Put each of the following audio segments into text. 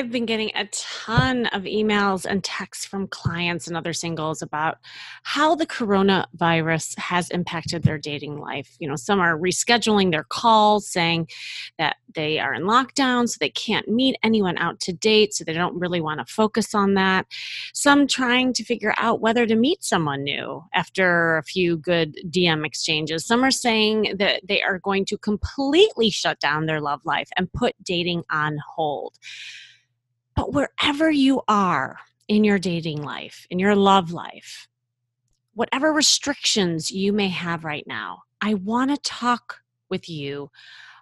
I've been getting a ton of emails and texts from clients and other singles about how the coronavirus has impacted their dating life. You know, some are rescheduling their calls, saying that they are in lockdown, so they can't meet anyone out to date, so they don't really want to focus on that. Some trying to figure out whether to meet someone new after a few good DM exchanges. Some are saying that they are going to completely shut down their love life and put dating on hold. But wherever you are in your dating life, in your love life, whatever restrictions you may have right now, I want to talk with you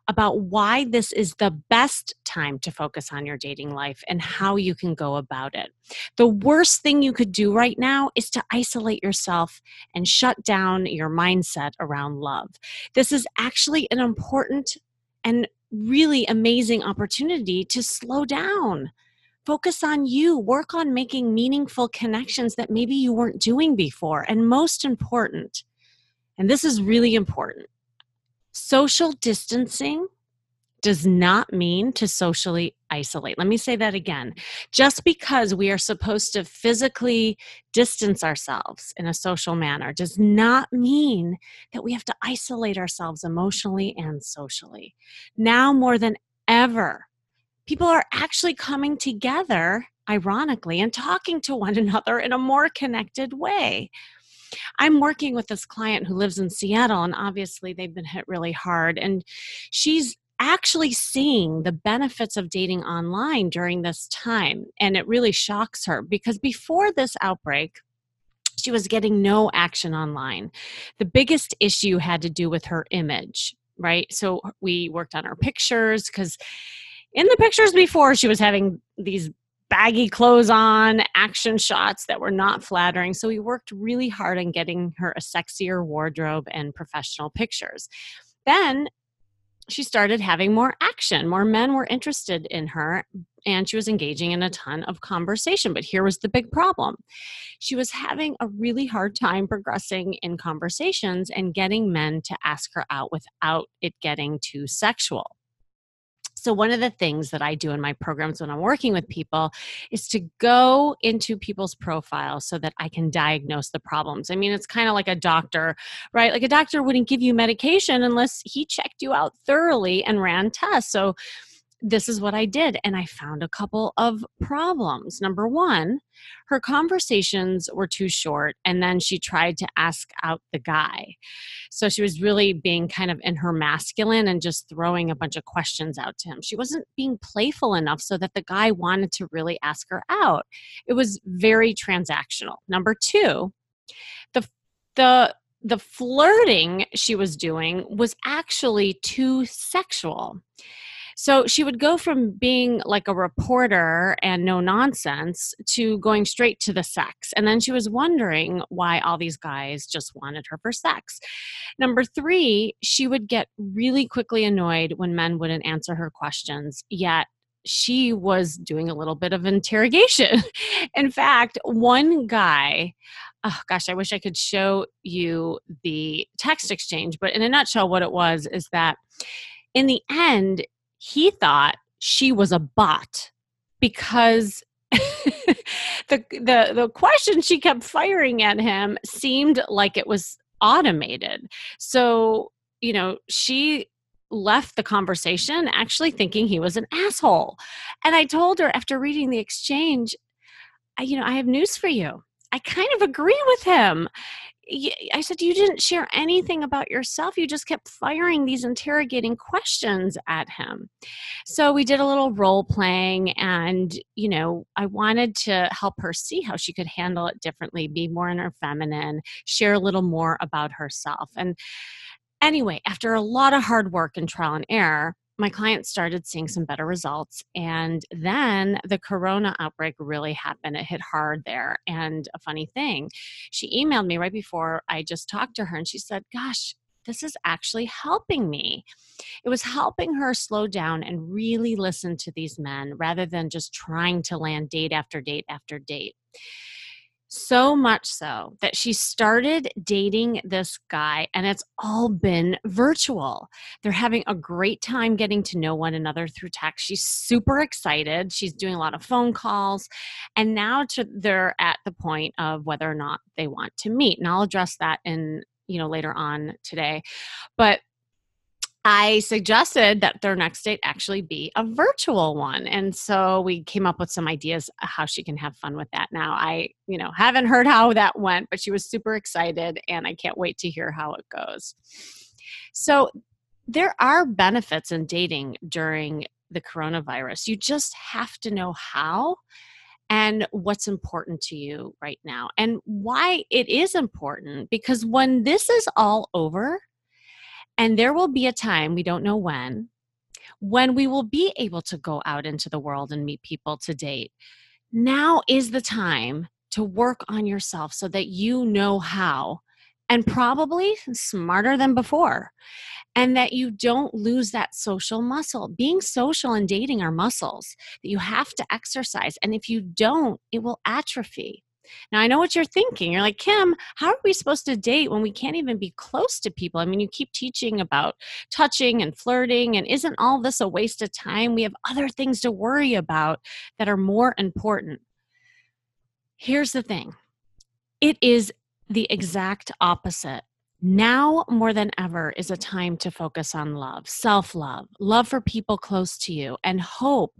about why this is the best time to focus on your dating life and how you can go about it. The worst thing you could do right now is to isolate yourself and shut down your mindset around love. This is actually an important and really amazing opportunity to slow down focus on you, work on making meaningful connections that maybe you weren't doing before. And most important, and this is really important, social distancing does not mean to socially isolate. Let me say that again. Just because we are supposed to physically distance ourselves in a social manner does not mean that we have to isolate ourselves emotionally and socially. Now more than ever, people are actually coming together, ironically, and talking to one another in a more connected way. I'm working with this client who lives in Seattle, and obviously they've been hit really hard. And she's actually seeing the benefits of dating online during this time. And it really shocks her because before this outbreak, she was getting no action online. The biggest issue had to do with her image, right? So we worked on her pictures because in the pictures before, she was having these baggy clothes on, action shots that were not flattering. So we worked really hard on getting her a sexier wardrobe and professional pictures. Then she started having more action. More men were interested in her, and she was engaging in a ton of conversation. But here was the big problem she was having a really hard time progressing in conversations and getting men to ask her out without it getting too sexual. So, one of the things that I do in my programs when I'm working with people is to go into people's profiles so that I can diagnose the problems. I mean, it's kind of like a doctor, right? Like a doctor wouldn't give you medication unless he checked you out thoroughly and ran tests. So, this is what I did. And I found a couple of problems. Number one, her conversations were too short. And then she tried to ask out the guy. So she was really being kind of in her masculine and just throwing a bunch of questions out to him. She wasn't being playful enough so that the guy wanted to really ask her out. It was very transactional. Number two, the, the, the flirting she was doing was actually too sexual. So she would go from being like a reporter and no nonsense to going straight to the sex. And then she was wondering why all these guys just wanted her for sex. Number three, she would get really quickly annoyed when men wouldn't answer her questions, yet she was doing a little bit of interrogation. In fact, one guy, oh gosh, I wish I could show you the text exchange, but in a nutshell, what it was is that in the end, he thought she was a bot because the the the question she kept firing at him seemed like it was automated. So, you know, she left the conversation actually thinking he was an asshole. And I told her after reading the exchange, I, you know, I have news for you. I kind of agree with him. I said, You didn't share anything about yourself. You just kept firing these interrogating questions at him. So we did a little role playing, and, you know, I wanted to help her see how she could handle it differently, be more in her feminine, share a little more about herself. And anyway, after a lot of hard work and trial and error, my client started seeing some better results. And then the corona outbreak really happened. It hit hard there. And a funny thing, she emailed me right before I just talked to her and she said, Gosh, this is actually helping me. It was helping her slow down and really listen to these men rather than just trying to land date after date after date. So much so that she started dating this guy, and it's all been virtual. They're having a great time getting to know one another through text. She's super excited. She's doing a lot of phone calls, and now to, they're at the point of whether or not they want to meet. And I'll address that in you know later on today. But I suggested that their next date actually be a virtual one. And so we came up with some ideas uh, how she can have fun with that. Now, I, you know, haven't heard how that went, but she was super excited and I can't wait to hear how it goes. So there are benefits in dating during the coronavirus. You just have to know how and what's important to you right now and why it is important because when this is all over, and there will be a time, we don't know when, when we will be able to go out into the world and meet people to date. Now is the time to work on yourself so that you know how and probably smarter than before and that you don't lose that social muscle. Being social and dating are muscles that you have to exercise. And if you don't, it will atrophy. Now, I know what you're thinking. You're like, Kim, how are we supposed to date when we can't even be close to people? I mean, you keep teaching about touching and flirting, and isn't all this a waste of time? We have other things to worry about that are more important. Here's the thing it is the exact opposite. Now more than ever is a time to focus on love, self love, love for people close to you, and hope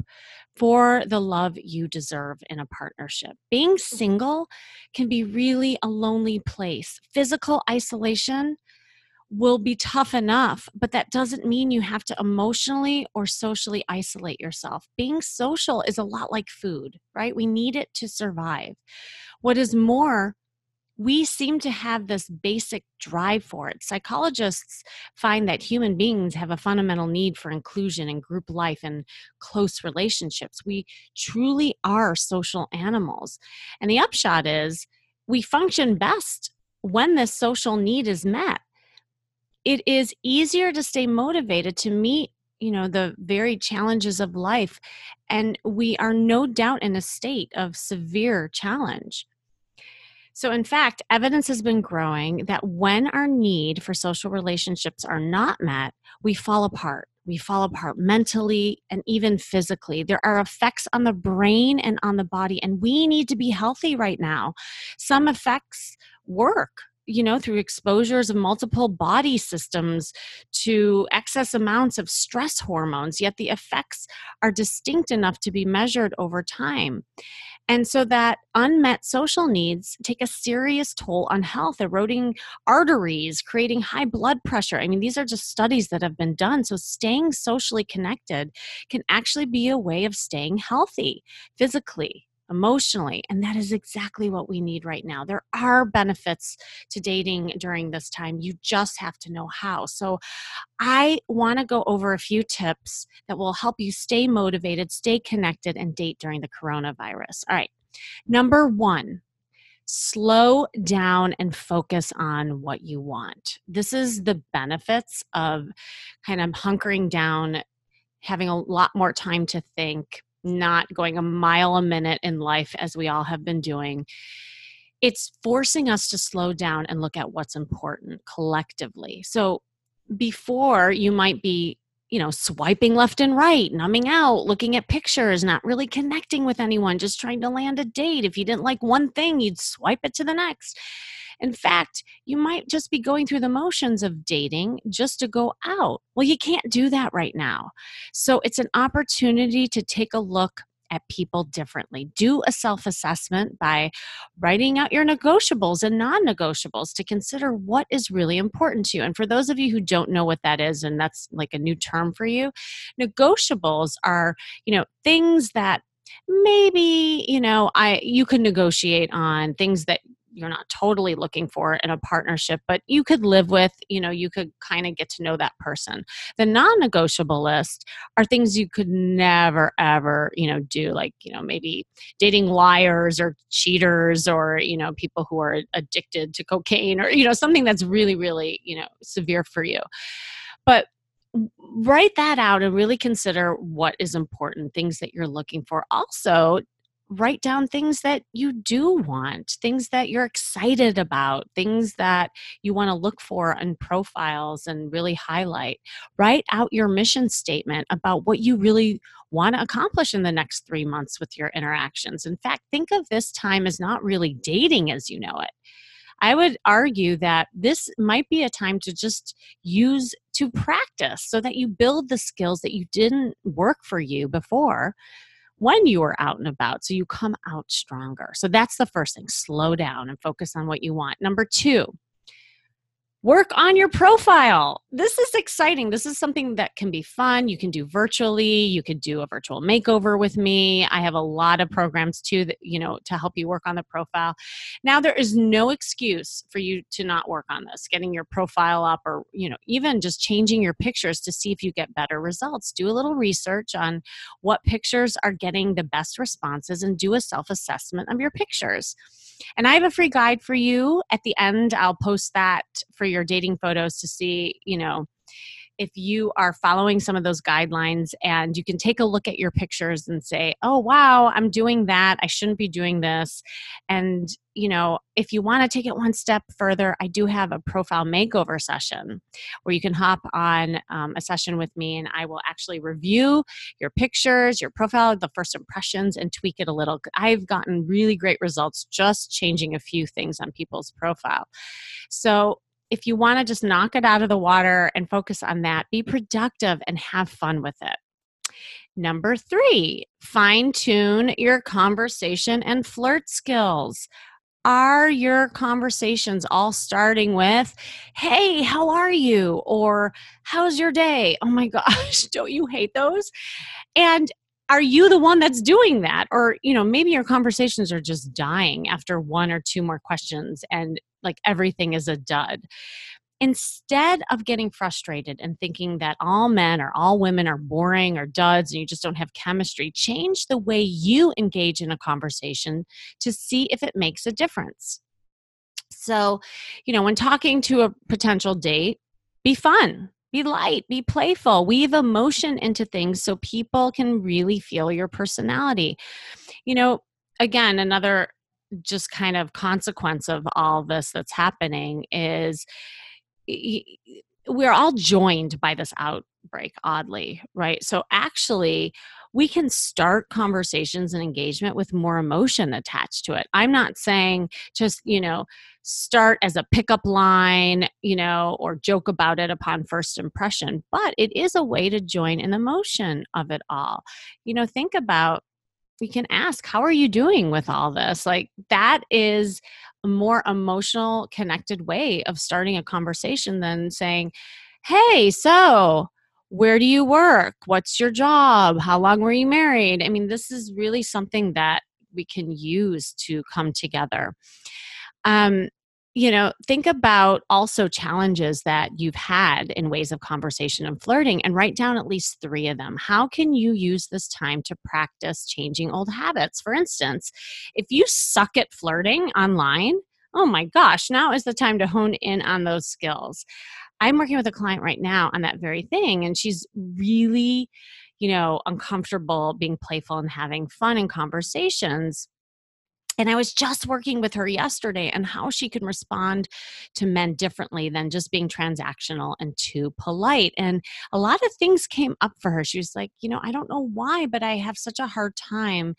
for the love you deserve in a partnership. Being mm-hmm. single can be really a lonely place. Physical isolation will be tough enough, but that doesn't mean you have to emotionally or socially isolate yourself. Being social is a lot like food, right? We need it to survive. What is mm-hmm. more, we seem to have this basic drive for it. Psychologists find that human beings have a fundamental need for inclusion in group life and close relationships. We truly are social animals. And the upshot is we function best when this social need is met. It is easier to stay motivated to meet you know the very challenges of life and we are no doubt in a state of severe challenge so, in fact, evidence has been growing that when our need for social relationships are not met, we fall apart. We fall apart mentally and even physically. There are effects on the brain and on the body, and we need to be healthy right now. Some effects work you know, through exposures of multiple body systems to excess amounts of stress hormones, yet the effects are distinct enough to be measured over time. And so that unmet social needs take a serious toll on health, eroding arteries, creating high blood pressure. I mean, these are just studies that have been done. So staying socially connected can actually be a way of staying healthy physically, emotionally. And that is exactly what we need right now. There are benefits to dating during this time. You just have to know how. So I want to go over a few tips that will help you stay motivated, stay connected, and date during the coronavirus. All right. Number one, slow down and focus on what you want. This is the benefits of kind of hunkering down, having a lot more time to think, not going a mile a minute in life as we all have been doing. It's forcing us to slow down and look at what's important collectively. So before you might be you know, swiping left and right, numbing out, looking at pictures, not really connecting with anyone, just trying to land a date. If you didn't like one thing, you'd swipe it to the next. In fact, you might just be going through the motions of dating just to go out. Well, you can't do that right now. So it's an opportunity to take a look at people differently. Do a self assessment by writing out your negotiables and non negotiables to consider what is really important to you. And for those of you who don't know what that is, and that's like a new term for you, negotiables are, you know, things that maybe you know i you can negotiate on things that you're not totally looking for in a partnership, but you could live with, you know, you could kind of get to know that person. The non negotiable list are things you could never, ever, you know, do, like, you know, maybe dating liars or cheaters or, you know, people who are addicted to cocaine or, you know, something that's really, really, you know, severe for you. But write that out and really consider what is important, things that you're looking for. Also, write down things that you do want, things that you're excited about, things that you want to look for in profiles and really highlight. Write out your mission statement about what you really want to accomplish in the next three months with your interactions. In fact, think of this time as not really dating as you know it. I would argue that this might be a time to just use to practice so that you build the skills that you didn't work for you before when you are out and about so you come out stronger. So that's the first thing. Slow down and focus on what you want. Number two, work on your profile. This is exciting. This is something that can be fun. You can do virtually. You could do a virtual makeover with me. I have a lot of programs too that, you know, to help you work on the profile. Now there is no excuse for you to not work on this, getting your profile up or, you know, even just changing your pictures to see if you get better results. Do a little research on what pictures are getting the best responses and do a self-assessment of your pictures. And I have a free guide for you at the end. I'll post that for your dating photos to see, you know, if you are following some of those guidelines and you can take a look at your pictures and say, oh, wow, I'm doing that. I shouldn't be doing this. And, you know, if you want to take it one step further, I do have a profile makeover session where you can hop on um, a session with me and I will actually review your pictures, your profile, the first impressions, and tweak it a little. I've gotten really great results just changing a few things on people's profile. So, if you want to just knock it out of the water and focus on that, be mm. productive and have fun with it. Number three, fine tune your conversation and flirt skills. Are your conversations all starting with, hey, how are you? Or how's your day? Oh my gosh, don't you hate those? And are you the one that's doing that? Or you know maybe your conversations are just dying after one or two more questions and like everything is a dud. Instead of getting frustrated and thinking that all men or all women are boring or duds and you just don't have chemistry change the way you engage in a conversation to see if it makes a difference. So you know when talking to a potential date be fun be light, be playful, weave emotion into things so people can really feel your personality. You know, again, another just kind of consequence of all this that's happening is we're all joined by this outbreak, oddly, right? So, actually, we can start conversations and engagement with more emotion attached to it. I'm not saying just, you know, start as a pickup line, you know, or joke about it upon first impression, but it is a way to join in the motion of it all. You know, think about we can ask, How are you doing with all this? Like, that is a more emotional, connected way of starting a conversation than saying, Hey, so where do you work? What's your job? How long were you married? I mean, this is really something that we can use to come together. Um, you know, think about also challenges that you've had in ways of conversation and flirting and write down at least three of them. How can you use this time to practice changing old habits? For instance, if you suck at flirting online, oh my gosh, now is the time to hone in on those skills. I'm working with a client right now on that very thing, and she's really, you know, uncomfortable being playful and having fun in conversations and I was just working with her yesterday and how she can respond to men differently than just being transactional and too polite. And a lot of things came up for her. She was like, you know, I don't know why, but I have such a hard time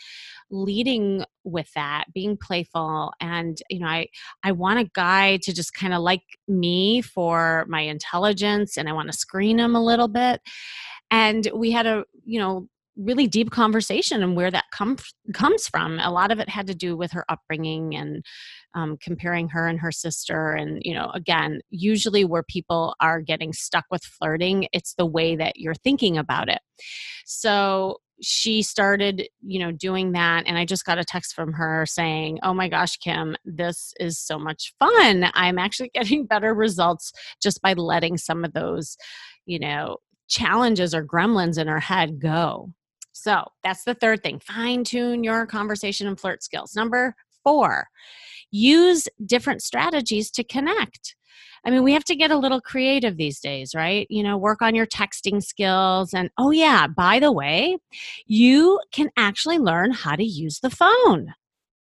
leading with that, being playful. And, you know, I, I want a guy to just kind of like me for my intelligence and I want to screen him a little bit and we had a you know really deep conversation and where that comes comes from. A lot of it had to do with her upbringing and um, comparing her and her sister. And you know, again, usually where people are getting stuck with flirting, it's the way that you're thinking about it. So she started you know doing that and i just got a text from her saying oh my gosh kim this is so much fun i'm actually getting better results just by letting some of those you know challenges or gremlins in her head go so that's the third thing fine tune your conversation and flirt skills number four use different strategies to connect I mean, we have to get a little creative these days, right? You know, work on your texting skills. And oh, yeah, by the way, you can actually learn how to use the phone.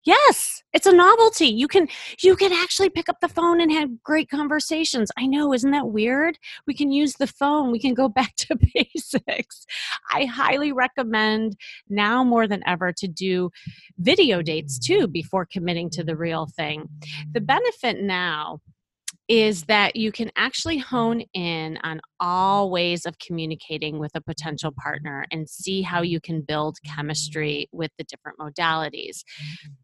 Yes, it's a novelty. You can you can actually pick up the phone and have great conversations. I know, isn't that weird? We can use the phone. We can go back to basics. I highly recommend now more than ever to do video dates too before committing to the real thing. The benefit now is that you can actually hone in on all ways of communicating with a potential partner and see how you can build chemistry with the different modalities.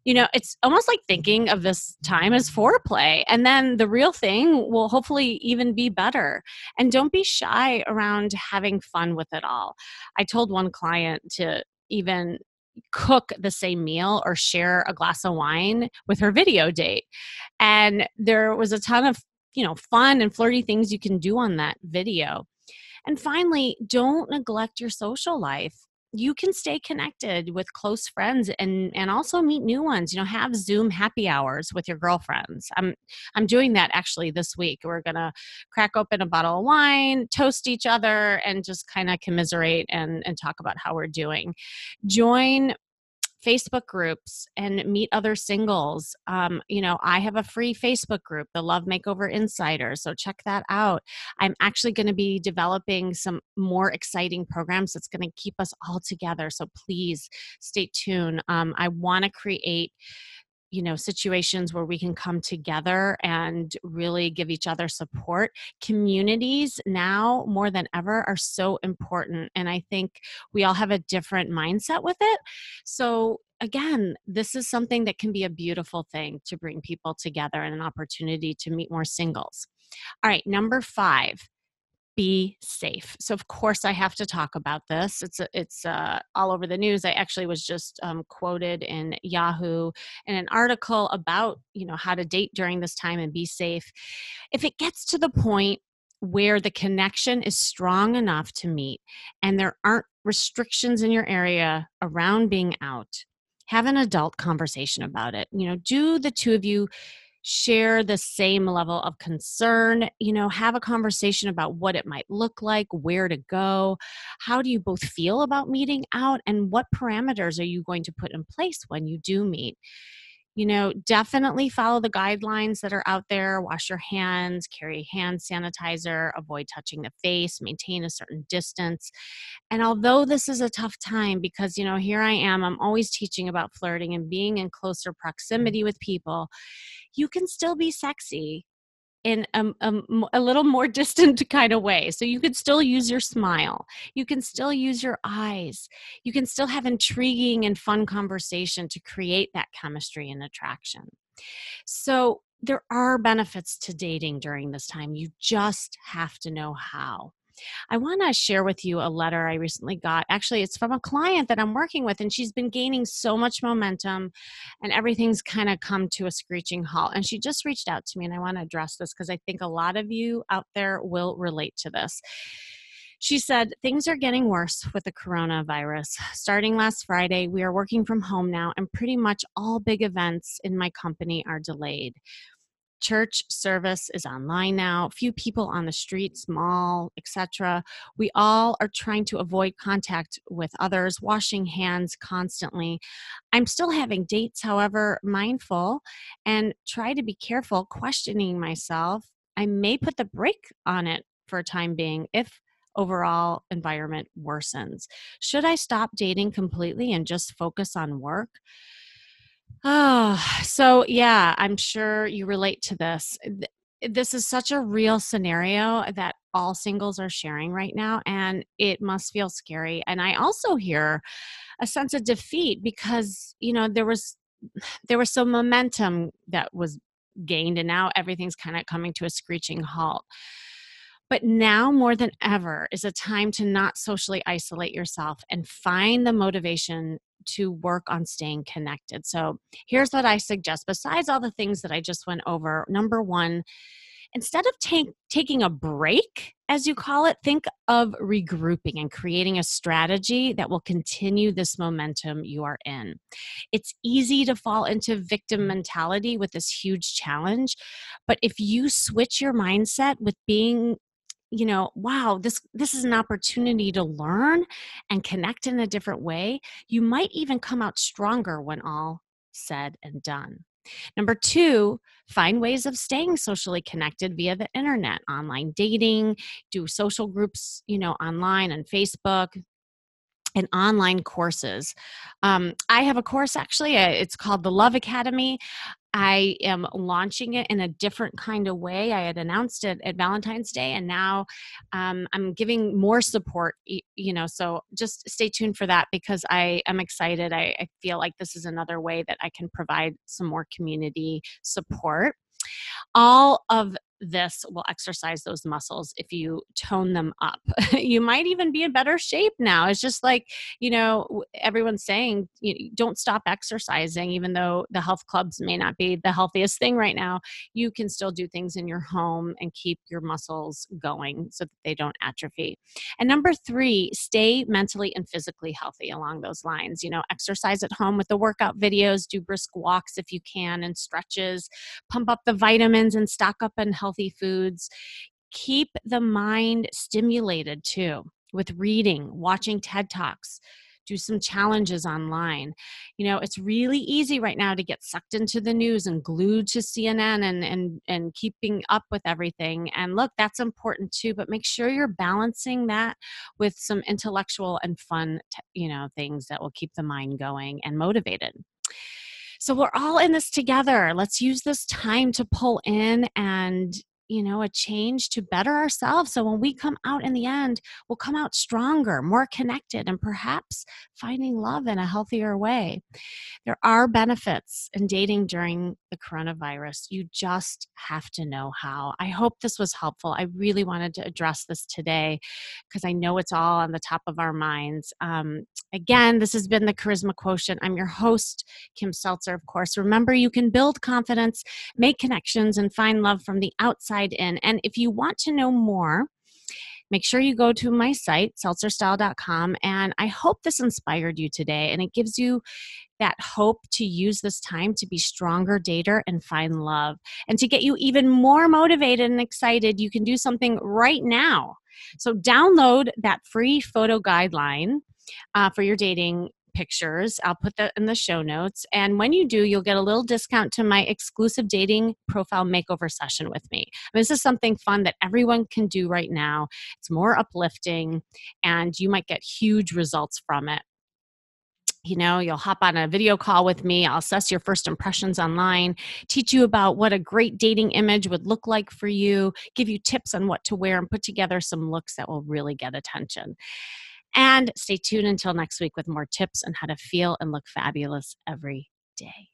You know, it's almost like thinking of this time as foreplay, and then the real thing will hopefully even be better. And don't be shy around having fun with it all. I told one client to even cook the same meal or share a glass of wine with her video date. And there was a ton of you know fun and flirty things you can do on that video. And finally don't neglect your social life. You can stay connected with close friends and and also meet new ones you know have zoom happy hours with your girlfriends. I'm i'm doing that actually this week. We're gonna crack open a bottle of wine toast each other and just kind of commiserate and and talk about how we're doing. Join Facebook groups and meet other singles. Um, you know, I have a free Facebook group, the Love Makeover Insider. So check that out. I'm actually going to be developing some more exciting programs that's going to keep us all together. So please stay tuned. Um, I want to create you know situations where we can come together and really give each other support. Communities now more than ever are so important and i think we all have a different mindset with it. So again this is something that can be a beautiful thing to bring people together and an opportunity to meet more singles. All right number 5 be safe. So of course I have to talk about this. It's it's uh, all over the news. I actually was just um, quoted in Yahoo in an article about you know how to date during this time and be safe. If it gets to the point where the connection is strong enough to meet and there aren't restrictions in your area around being out, have an adult conversation about it. You know, do the two of you share the same level of concern you know have a conversation about what it might look like where to go. How do you both feel about meeting out and what parameters are you going to put in place when you do meet you know definitely follow the guidelines that are out there. Wash your hands carry hand sanitizer avoid touching the face maintain a certain distance. And although this is a tough time because you know here i am i'm always teaching about flirting and being in closer mm. proximity with people you can still be sexy in a, a, a, little more distant kind of way. So you can still use your smile. You can still use your eyes. You can still have intriguing and fun conversation to create that chemistry and attraction. So there are benefits to dating during this time. You just have to know how. I want to share with you a letter I recently got. Actually, it's from a client that I'm working with, and she's been gaining so much momentum, and everything's kind of come to a screeching halt. And she just reached out to me, and I want to address this because I think a lot of you out there will relate to this. She said, Things are getting worse with the coronavirus. Starting last Friday, we are working from home now, and pretty much all big events in my company are delayed church service is online now few people on the streets mall etc we all are trying to avoid contact with others washing hands constantly. I'm still having dates however mindful and try to be careful questioning myself. I may put the brake on it for a time being if overall environment worsens. Should i stop dating completely and just focus on work Oh, so yeah, I'm sure you relate to this. This is such a real scenario that all singles are sharing right now, and it must feel scary. And I also hear a sense of defeat because you know there was there was some momentum that was gained, and now everything's kind of coming to a screeching halt. But now more than ever is a time to not socially isolate yourself and find the motivation to work on staying connected. So here's what I suggest besides all the things that I just went over. Number one, instead of take, taking a break, as you call it, think of regrouping and creating a strategy that will continue this momentum you are in. It's easy to fall into victim mentality with this huge challenge, but if you switch your mindset with being you know wow this this is an opportunity to learn and connect in a different way you might even come out stronger when all said and done Number two, find ways of staying socially connected via the internet, online dating, do social groups, you know, online and Facebook, and online courses. Um, I have a course actually, it's called the Love Academy. I am launching it in a different kind of way. I had announced it at Valentine's Day, and now um, I'm giving more support. You know, so just stay tuned for that because I am excited. I, I feel like this is another way that I can provide some more community support all of this will exercise those muscles if you tone them up. you might even be in better shape now. It's just like, you know, everyone's saying you know, don't stop exercising, even though the health clubs may not be the healthiest thing right now. You can still do things in your home and keep your muscles going so that they don't atrophy. And number three, stay mentally and physically healthy along those lines. You know, exercise at home with the workout videos, do brisk walks if you can, and stretches, pump up the vitamins and stock up on health healthy foods. Keep the mind stimulated too with reading, watching TED Talks, do some challenges online. You know, it's really easy right now to get sucked into the news and glued to CNN and and and keeping up with everything. And look, that's important too, but make sure you're balancing that with some intellectual and fun, you know, things that will keep the mind going and motivated. So we're all in this together. Let's use this time to pull in and you know, a change to better ourselves. So when we come out in the end, we'll come out stronger, more connected, and perhaps finding love in a healthier way. There are benefits in dating during the coronavirus. You just have to know how. I hope this was helpful. I really wanted to address this today because I know it's all on the top of our minds. Um, again, this has been the Charisma Quotient. I'm your host, Kim Seltzer, of course. Remember, you can build confidence, make connections, and find love from the outside in. And if you want to know more, make sure you go to my site, seltzerstyle.com. And I hope this inspired you today and it gives you that hope to use this time to be stronger dater and find love. And to get you even more motivated and excited, you can do something right now. So download that free photo guideline uh, for your dating pictures. I'll put that in the show notes. And when you do, you'll get a little discount to my exclusive dating profile makeover session with me. This is something fun that everyone can do right now. It's more uplifting, and you might get huge results from it. You know, you'll hop on a video call with me. I'll assess your first impressions online, teach you about what a great dating image would look like for you, give you tips on what to wear, and put together some looks that will really get attention. And stay tuned until next week with more tips on how to feel and look fabulous every day.